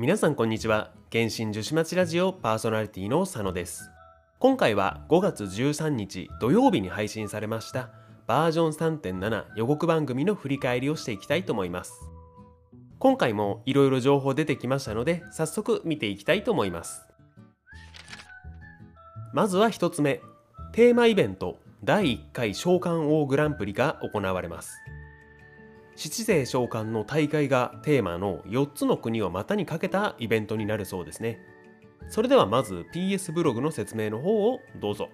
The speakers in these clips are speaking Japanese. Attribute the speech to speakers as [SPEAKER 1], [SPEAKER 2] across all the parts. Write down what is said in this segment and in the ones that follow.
[SPEAKER 1] 皆さんこんにちは。原神女子町ラジオパーソナリティの佐野です。今回は5月13日土曜日に配信されましたバージョン3.7予告番組の振り返りをしていきたいと思います。今回もいろいろ情報出てきましたので早速見ていきたいと思います。まずは1つ目。テーマイベント第1回召喚王グランプリが行われます。七世召喚の大会がテーマの4つの国を股にかけたイベントになるそうですね。それではまず PS ブログの説明の方をどうぞ。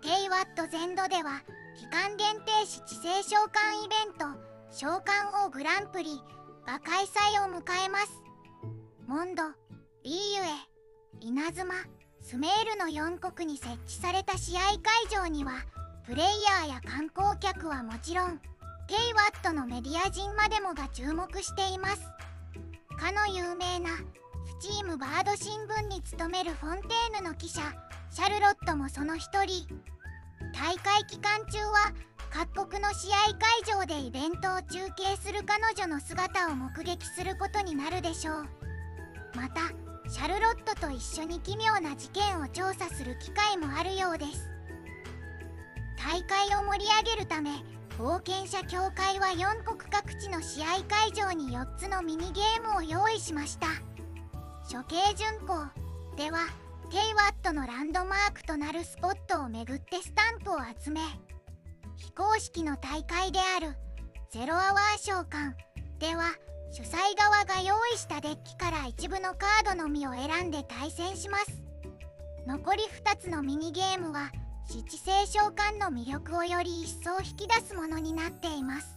[SPEAKER 2] テイワット全土では期間限定七世召喚イベント召喚王グランプリが開催を迎えます。モンド、リーユエ、稲妻、スメールの4国に設置された試合会場にはプレイヤーや観光客はもちろんテイワットのメディア人までもが注目しています。かの有名なスチームバード新聞に勤めるフォンテーヌの記者シャルロットもその一人。大会期間中は各国の試合会場でイベントを中継する彼女の姿を目撃することになるでしょう。またシャルロットと一緒に奇妙な事件を調査する機会もあるようです。大会を盛り上げるため冒険者協会は4国各地の試合会場に4つのミニゲームを用意しました。処刑巡行ではテイワットのランドマークとなるスポットを巡ってスタンプを集め非公式の大会であるゼロアワー召喚では主催側が用意したデッキから一部のカードのみを選んで対戦します。残り2つのミニゲームは七星召喚の魅力をより一層引き出すものになっています。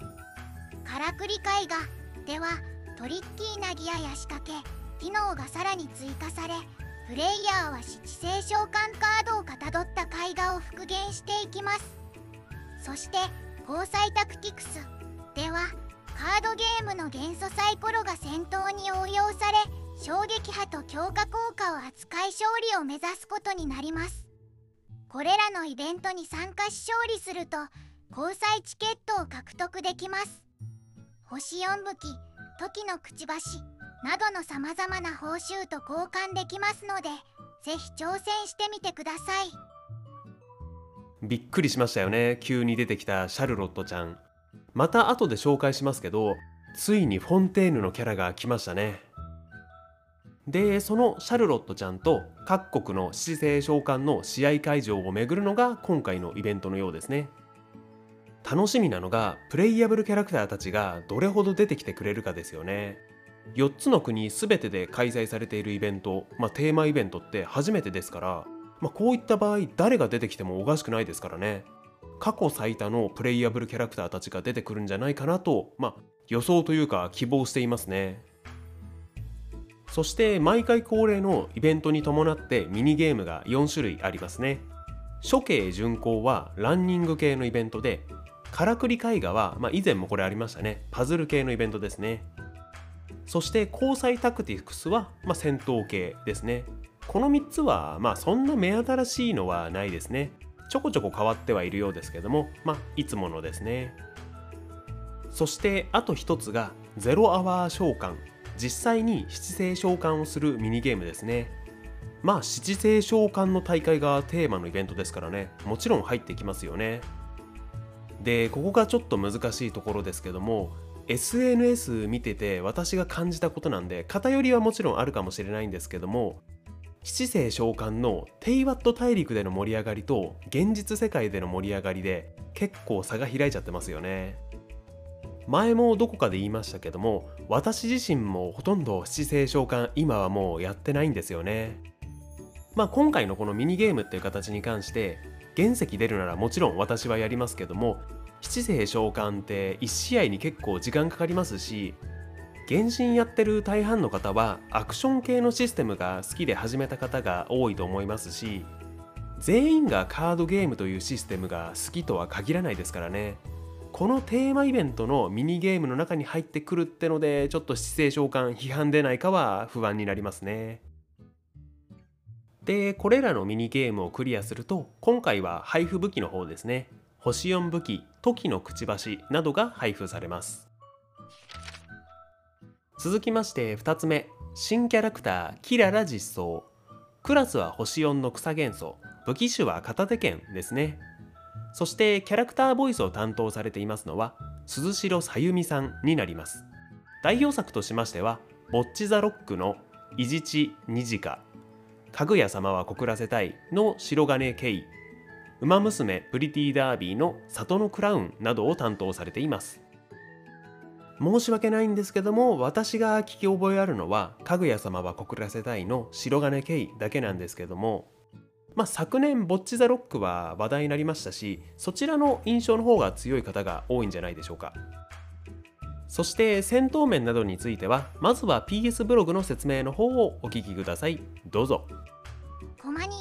[SPEAKER 2] からくり絵画ではトリッキーなギアや仕掛け機能がさらに追加されプレイヤーは七星召喚カードをかたどった絵画を復元していきます。そして交際タクティクスではカードゲームの元素サイコロが戦闘に応用され衝撃波と強化効果を扱い勝利を目指すことになります。これらのイベントに参加し勝利すると交際チケットを獲得できます。星4武器時のくちばしなどのさまざまな報酬と交換できますのでぜひ挑戦してみてください。
[SPEAKER 1] びっくりしましたよね急に出てきたシャルロットちゃん。また後で紹介しますけどついにフォンテーヌのキャラが来ましたね。でそのシャルロットちゃんと各国の七星召喚の試合会場を巡るのが今回のイベントのようですね。楽しみなのがプレイヤブルキャラクターたちがどれほど出てきてくれるかですよね。4つの国全てで開催されているイベント、まあ、テーマイベントって初めてですから、まあ、こういった場合誰が出てきてもおかしくないですからね。過去最多のプレイヤブルキャラクターたちが出てくるんじゃないかなと、まあ、予想というか希望していますね。そして毎回恒例のイベントに伴ってミニゲームが4種類ありますね。処刑巡行はランニング系のイベントでからくり絵画は、まあ、以前もこれありましたね。パズル系のイベントですね。そして交際タクティクスは、まあ、戦闘系ですね。この3つはまあそんな目新しいのはないですね。ちょこちょこ変わってはいるようですけどもまあいつものですね。そしてあと1つがゼロアワー召喚。実際に七星召喚をするミニゲームですね。まあ七星召喚の大会がテーマのイベントですからね。もちろん入ってきますよね。でここがちょっと難しいところですけども SNS 見てて私が感じたことなんで偏りはもちろんあるかもしれないんですけども七星召喚のテイワット大陸での盛り上がりと現実世界での盛り上がりで結構差が開いちゃってますよね。前もどこかで言いましたけども私自身もほとんど七星召喚今はもうやってないんですよね。まあ今回のこのミニゲームっていう形に関して原石出るならもちろん私はやりますけども七星召喚って1試合に結構時間かかりますし原神やってる大半の方はアクション系のシステムが好きで始めた方が多いと思いますし全員がカードゲームというシステムが好きとは限らないですからね。このテーマイベントのミニゲームの中に入ってくるってのでちょっと姿勢召喚批判出ないかは不安になりますね。でこれらのミニゲームをクリアすると今回は配布武器の方ですね。星4武器時のくちばしなどが配布されます。続きまして2つ目。新キャラクターキララ実装。クラスは星4の草元素武器種は片手剣ですね。そしてキャラクターボイスを担当されていますのは鈴代さゆみさんになります。代表作としましてはボッチ・ザ・ロックの「伊地知二次か」「かぐや様は告らせたい」の白金ケイ。ウマ娘プリティダービーの里のクラウンなどを担当されています。申し訳ないんですけども私が聞き覚えあるのは「かぐや様は告らせたい」の白金ケイだけなんですけどもまあ、昨年ボッチ・ザ・ロックは話題になりましたしそちらの印象の方が強い方が多いんじゃないでしょうか。そして戦闘面などについてはまずは PS ブログの説明の方をお聞きください。どうぞ。
[SPEAKER 2] コマニ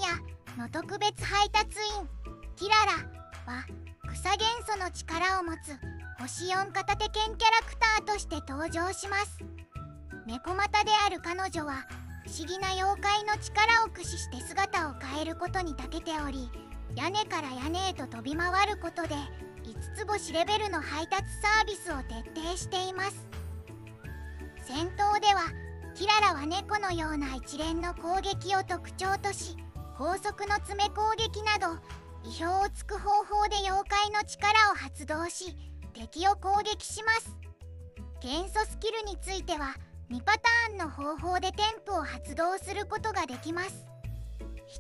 [SPEAKER 2] アの特別配達員キララは草元素の力を持つ星4片手剣キャラクターとして登場します。猫股である彼女は不思議な妖怪の力を駆使して姿を変えることに長けており屋根から屋根へと飛び回ることで5つ星レベルの配達サービスを徹底しています。戦闘ではキララは猫のような一連の攻撃を特徴とし高速の詰め攻撃など意表をつく方法で妖怪の力を発動し敵を攻撃します。元素スキルについては2パターンの方法でテンプを発動することができます。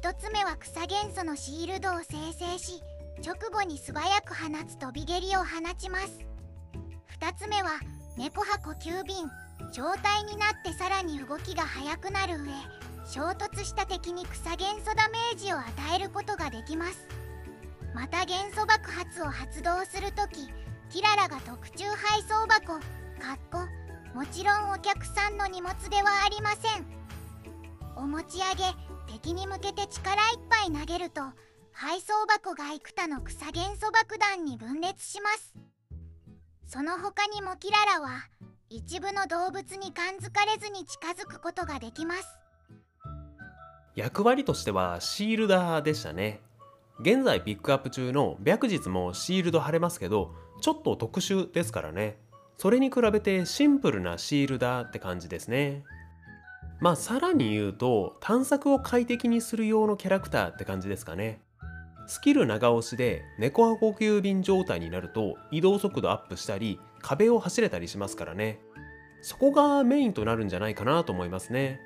[SPEAKER 2] 1つ目は草元素のシールドを生成し直後に素早く放つ飛び蹴りを放ちます。2つ目は猫箱急便状態になってさらに動きが速くなる上衝突した敵に草元素ダメージを与えることができます。また元素爆発を発動するときキララが特注配送箱かっこもちろんお客さんの荷物ではありません。お持ち上げ敵に向けて力いっぱい投げると配送箱が幾多の草元素爆弾に分裂します。その他にもキララは一部の動物に感づかれずに近づくことができます。
[SPEAKER 1] 役割としてはシールダーでしたね。現在ピックアップ中の白日もシールド貼れますけどちょっと特殊ですからね。それに比べてシンプルなシールだって感じですね。まあさらに言うと探索を快適にする用のキャラクターって感じですかね。スキル長押しで猫箱急便状態になると移動速度アップしたり壁を走れたりしますからね。そこがメインとなるんじゃないかなと思いますね。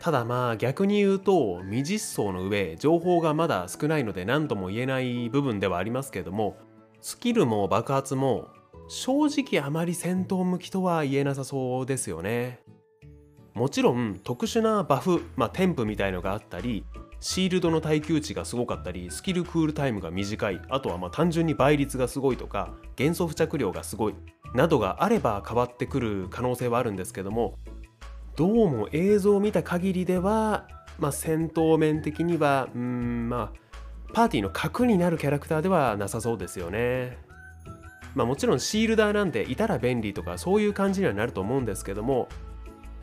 [SPEAKER 1] ただまあ逆に言うと未実装の上情報がまだ少ないので何とも言えない部分ではありますけどもスキルも爆発も正直あまり戦闘向きとは言えなさそうですよねもちろん特殊なバフ、まあ、添付みたいのがあったりシールドの耐久値がすごかったりスキルクールタイムが短いあとはま単純に倍率がすごいとか元素付着量がすごいなどがあれば変わってくる可能性はあるんですけどもどうも映像を見た限りでは、まあ、戦闘面的にはうんまあパーティーの核になるキャラクターではなさそうですよね。まあ、もちろんシールダーなんていたら便利とかそういう感じにはなると思うんですけども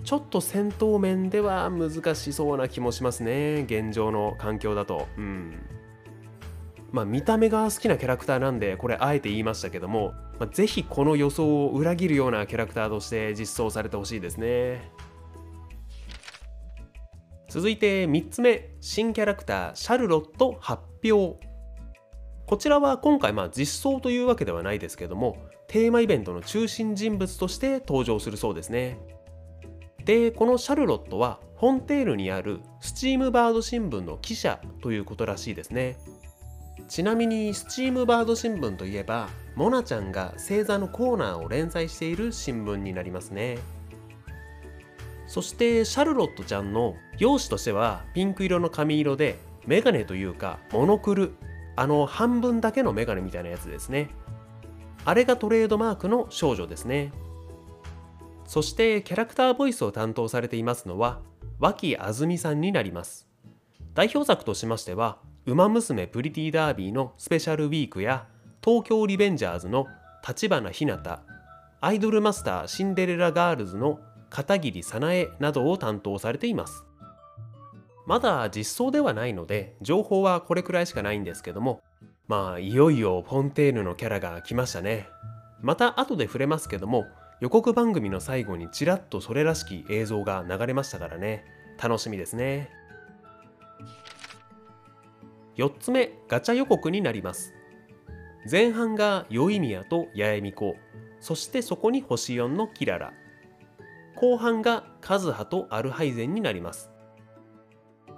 [SPEAKER 1] ちょっと戦闘面では難しそうな気もしますね現状の環境だと。うん。まあ見た目が好きなキャラクターなんでこれあえて言いましたけども、まあ、ぜひこの予想を裏切るようなキャラクターとして実装されてほしいですね。続いて3つ目新キャラクターシャルロット発表。こちらは今回まあ実装というわけではないですけどもテーマイベントの中心人物として登場するそうですね。でこのシャルロットはフォンテールにあるスチームバード新聞の記者ということらしいですね。ちなみにスチームバード新聞といえばモナちゃんが星座のコーナーを連載している新聞になりますね。そしてシャルロットちゃんの容姿としてはピンク色の髪色でメガネというかモノクル。あの半分だけのメガネみたいなやつですね。あれがトレードマークの少女ですね。そしてキャラクターボイスを担当されていますのは脇あずみさんになります。代表作としましては「ウマ娘プリティダービー」のスペシャルウィークや「東京リベンジャーズ」の立花ひなたアイドルマスターシンデレラガールズの片桐早苗などを担当されています。まだ実装ではないので情報はこれくらいしかないんですけどもまあいよいよフォンテーヌのキャラが来ましたね。また後で触れますけども予告番組の最後にちらっとそれらしき映像が流れましたからね。楽しみですね。4つ目ガチャ予告になります。前半が宵宮と八重美子そしてそこに星4のキララ。後半がカズハとアルハイゼンになります。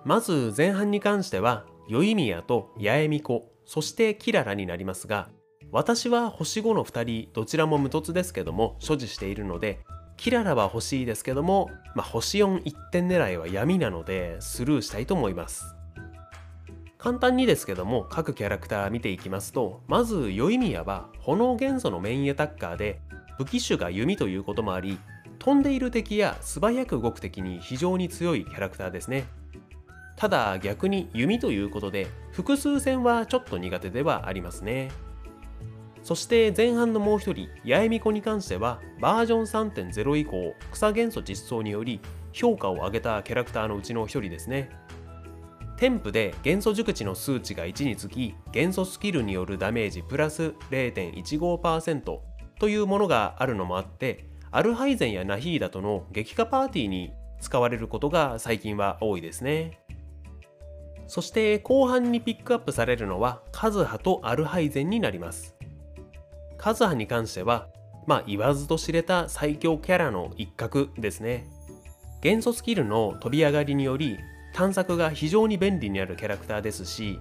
[SPEAKER 1] まず前半に関しては宵宮と八重美子そしてキララになりますが私は星5の2人どちらも無凸ですけども所持しているのでキララは欲しいですけども、まあ、星41点狙いは闇なのでスルーしたいと思います。簡単にですけども各キャラクター見ていきますとまず宵宮は炎元素のメインアタッカーで武器種が弓ということもあり飛んでいる敵や素早く動く敵に非常に強いキャラクターですね。ただ逆に弓ということで複数戦はちょっと苦手ではありますね。そして前半のもう一人八重美子に関してはバージョン3.0以降草元素実装により評価を上げたキャラクターのうちの一人ですね。添付で元素熟知の数値が1につき元素スキルによるダメージプラス0.15%というものがあるのもあってアルハイゼンやナヒーダとの激化パーティーに使われることが最近は多いですね。そして後半にピックアップされるのはカズハとアルハイゼンになります。カズハに関してはまあ言わずと知れた最強キャラの一角ですね。元素スキルの飛び上がりにより探索が非常に便利になるキャラクターですし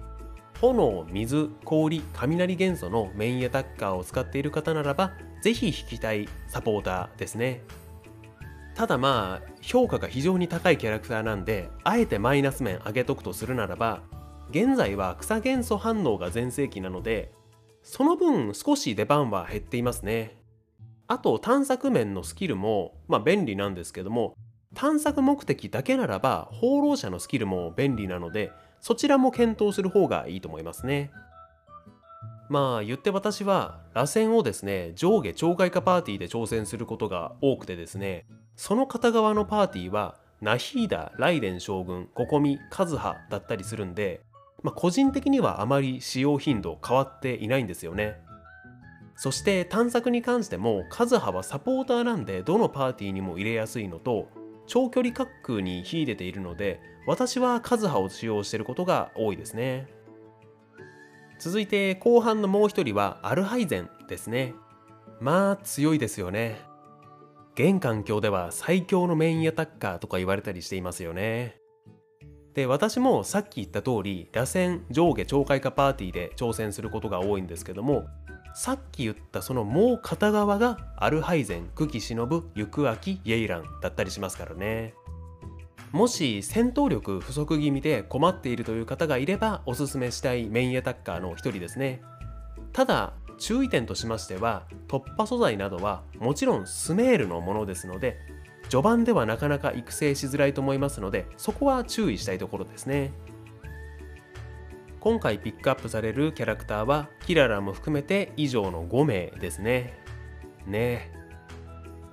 [SPEAKER 1] 炎、水、氷、雷元素のメインアタッカーを使っている方ならばぜひ引きたいサポーターですね。ただまあ評価が非常に高いキャラクターなんであえてマイナス面上げとくとするならば現在は草元素反応が全盛期なのでその分少し出番は減っていますね。あと探索面のスキルもまあ便利なんですけども探索目的だけならば放浪者のスキルも便利なのでそちらも検討する方がいいと思いますね。まあ言って私は螺旋をですね上下懲戒化パーティーで挑戦することが多くてですねその片側のパーティーはナヒーダ、ライデン将軍、ココミ、カズハだったりするんで、まあ、個人的にはあまり使用頻度変わっていないんですよね。そして探索に関してもカズハはサポーターなんでどのパーティーにも入れやすいのと長距離滑空に秀でているので私はカズハを使用していることが多いですね。続いて後半のもう一人はアルハイゼンですね。まあ強いですよね。現環境では最強のメインアタッカーとか言われたりしていますよね。で私もさっき言った通り螺旋上下懲戒化パーティーで挑戦することが多いんですけどもさっき言ったそのもう片側がアルハイゼン、久喜忍、行く秋、イェイランだったりしますからね。もし戦闘力不足気味で困っているという方がいればおすすめしたいメインアタッカーの一人ですね。ただ注意点としましては突破素材などはもちろんスメールのものですので序盤ではなかなか育成しづらいと思いますのでそこは注意したいところですね。今回ピックアップされるキャラクターはキララも含めて以上の5名ですね。ね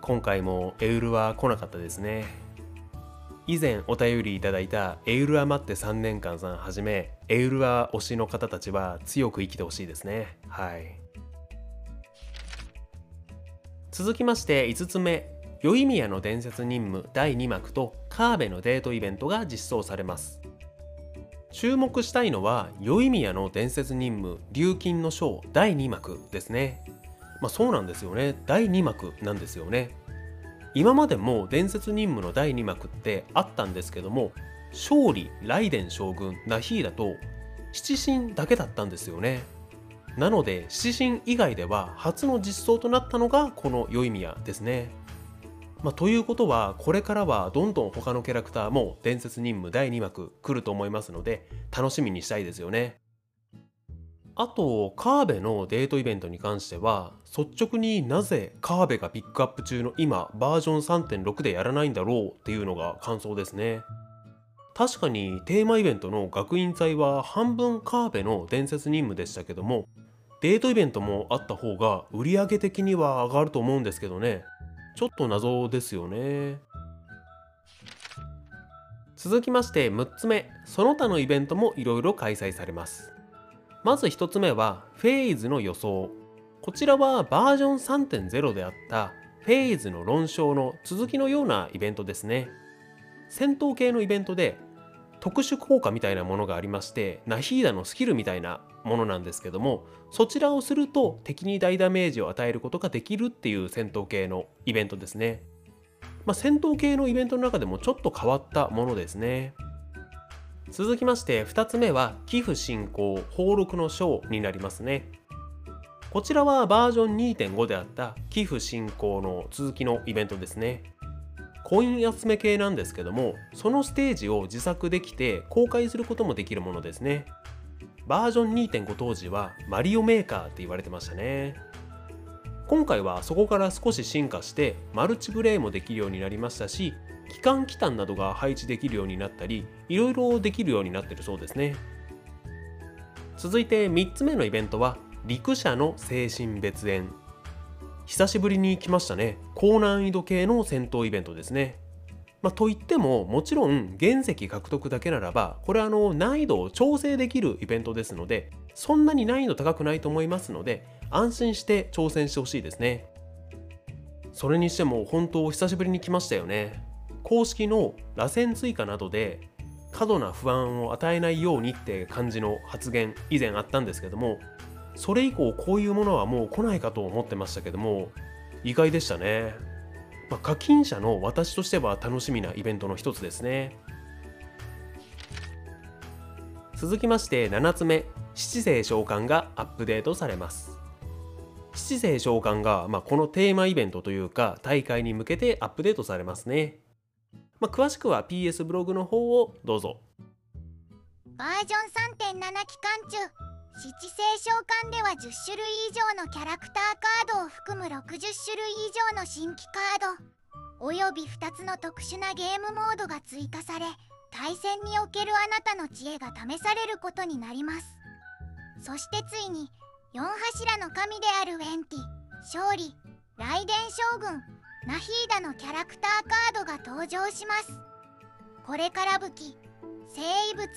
[SPEAKER 1] 今回もエウルは来なかったですね。以前お便りいただいたエウルア待って3年間さんはじめエウルア推しの方たちは強く生きてほしいですね。はい。続きまして5つ目。宵宮の伝説任務第2幕とカーベのデートイベントが実装されます。注目したいのは宵宮の伝説任務琉金の章第2幕ですね。まあそうなんですよね。第2幕なんですよね。今までも伝説任務の第2幕ってあったんですけども勝利雷電将軍ナヒーダと七神だけだったんですよねなので七神以外では初の実装となったのがこの宵宮ですねまあ、ということはこれからはどんどん他のキャラクターも伝説任務第2幕来ると思いますので楽しみにしたいですよね。あとカーベのデートイベントに関しては率直になぜカーベがピックアップ中の今バージョン3.6でやらないんだろうっていうのが感想ですね。確かにテーマイベントの学院祭は半分カーベの伝説任務でしたけどもデートイベントもあった方が売上的には上がると思うんですけどね。ちょっと謎ですよね。続きまして6つ目。その他のイベントもいろいろ開催されます。まず1つ目はフェーズの予想。こちらはバージョン3.0であったフェイズの論証の続きのようなイベントですね。戦闘系のイベントで特殊効果みたいなものがありましてナヒーダのスキルみたいなものなんですけどもそちらをすると敵に大ダメージを与えることができるっていう戦闘系のイベントですね。まあ、戦闘系のイベントの中でもちょっと変わったものですね。続きまして2つ目は寄付進行登録の章になりますね。こちらはバージョン2.5であった寄付進行の続きのイベントですね。コイン集め系なんですけどもそのステージを自作できて公開することもできるものですね。バージョン2.5当時はマリオメーカーって言われてましたね。今回はそこから少し進化してマルチプレイもできるようになりましたし機関機関などが配置できるようになったりいろいろできるようになってるそうですね。続いて3つ目のイベントは陸者の精神別縁久しぶりに来ましたね。高難易度系の戦闘イベントですね。まあ、といってももちろん原石獲得だけならばこれはあの難易度を調整できるイベントですのでそんなに難易度高くないと思いますので安心して挑戦してほしいですね。それにしても本当久しぶりに来ましたよね。公式の螺旋追加などで過度な不安を与えないようにって感じの発言以前あったんですけどもそれ以降こういうものはもう来ないかと思ってましたけども意外でしたね。まあ、課金者の私としては楽しみなイベントの一つですね。続きまして7つ目。七星召喚がアップデートされます。七星召喚が、まあ、このテーマイベントというか大会に向けてアップデートされますね、まあ、詳しくは PS ブログの方をどうぞ。
[SPEAKER 2] バージョン3.7期間中七星召喚では10種類以上のキャラクターカードを含む60種類以上の新規カードおよび2つの特殊なゲームモードが追加され対戦におけるあなたの知恵が試されることになります。そしてついに4柱の神であるウェンティ勝利雷電将軍ナヒーダのキャラクターカードが登場します。これから武器生異物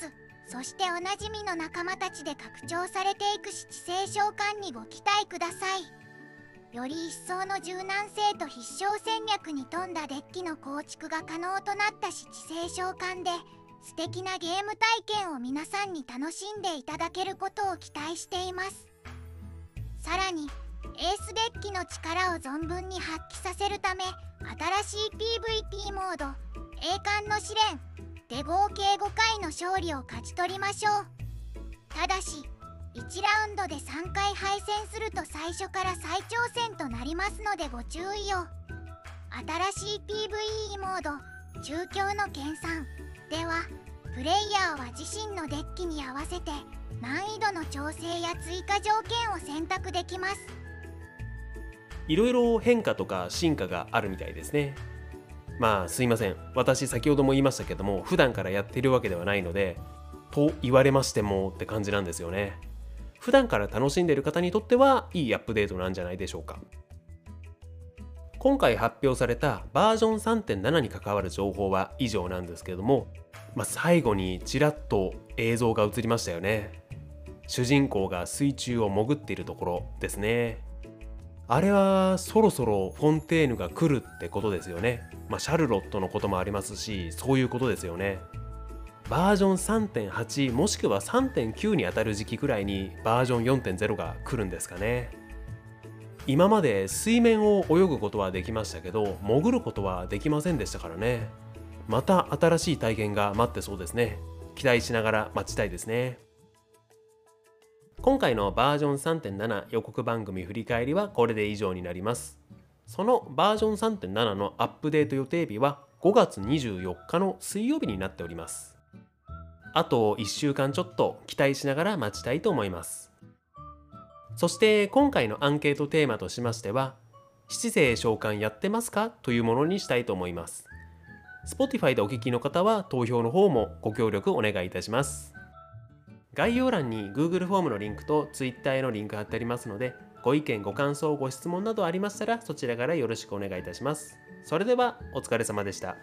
[SPEAKER 2] そしておなじみの仲間たちで拡張されていく七星召喚にご期待ください。より一層の柔軟性と必勝戦略に富んだデッキの構築が可能となった七星召喚で素敵なゲーム体験を皆さんに楽しんでいただけることを期待しています。さらにエースデッキの力を存分に発揮させるため新しい PVP モード栄冠の試練で合計5回の勝利を勝ち取りましょう。ただし1ラウンドで3回敗戦すると最初から再挑戦となりますのでご注意を。新しい PVE モード中京の研鑽。ではプレイヤーは自身のデッキに合わせて難易度の調整や追加条件を選択できます。
[SPEAKER 1] いろいろ変化とか進化があるみたいですね。まあすいません。私先ほども言いましたけども普段からやってるわけではないのでと言われましてもって感じなんですよね。普段から楽しんでる方にとってはいいアップデートなんじゃないでしょうか。今回発表されたバージョン3.7に関わる情報は以上なんですけども、まあ、最後にちらっと映像が映りましたよね。主人公が水中を潜っているところですね。あれはそろそろフォンテーヌが来るってことですよね。まあ、シャルロットのこともありますし、そういうことですよね。バージョン3.8もしくは3.9にあたる時期くらいにバージョン4.0が来るんですかね。今まで水面を泳ぐことはできましたけど、潜ることはできませんでしたからね。また新しい体験が待ってそうですね。期待しながら待ちたいですね。今回のバージョン3.7予告番組振り返りはこれで以上になります。そのバージョン3.7のアップデート予定日は5月24日の水曜日になっております。あと1週間ちょっと期待しながら待ちたいと思います。そして今回のアンケートテーマとしましては、七星召喚やってますか？というものにしたいと思います。Spotify でお聞きの方は投票の方もご協力お願いいたします。概要欄に Google フォームのリンクと Twitter へのリンク貼ってありますので、ご意見、ご感想、ご質問などありましたらそちらからよろしくお願いいたします。それではお疲れ様でした。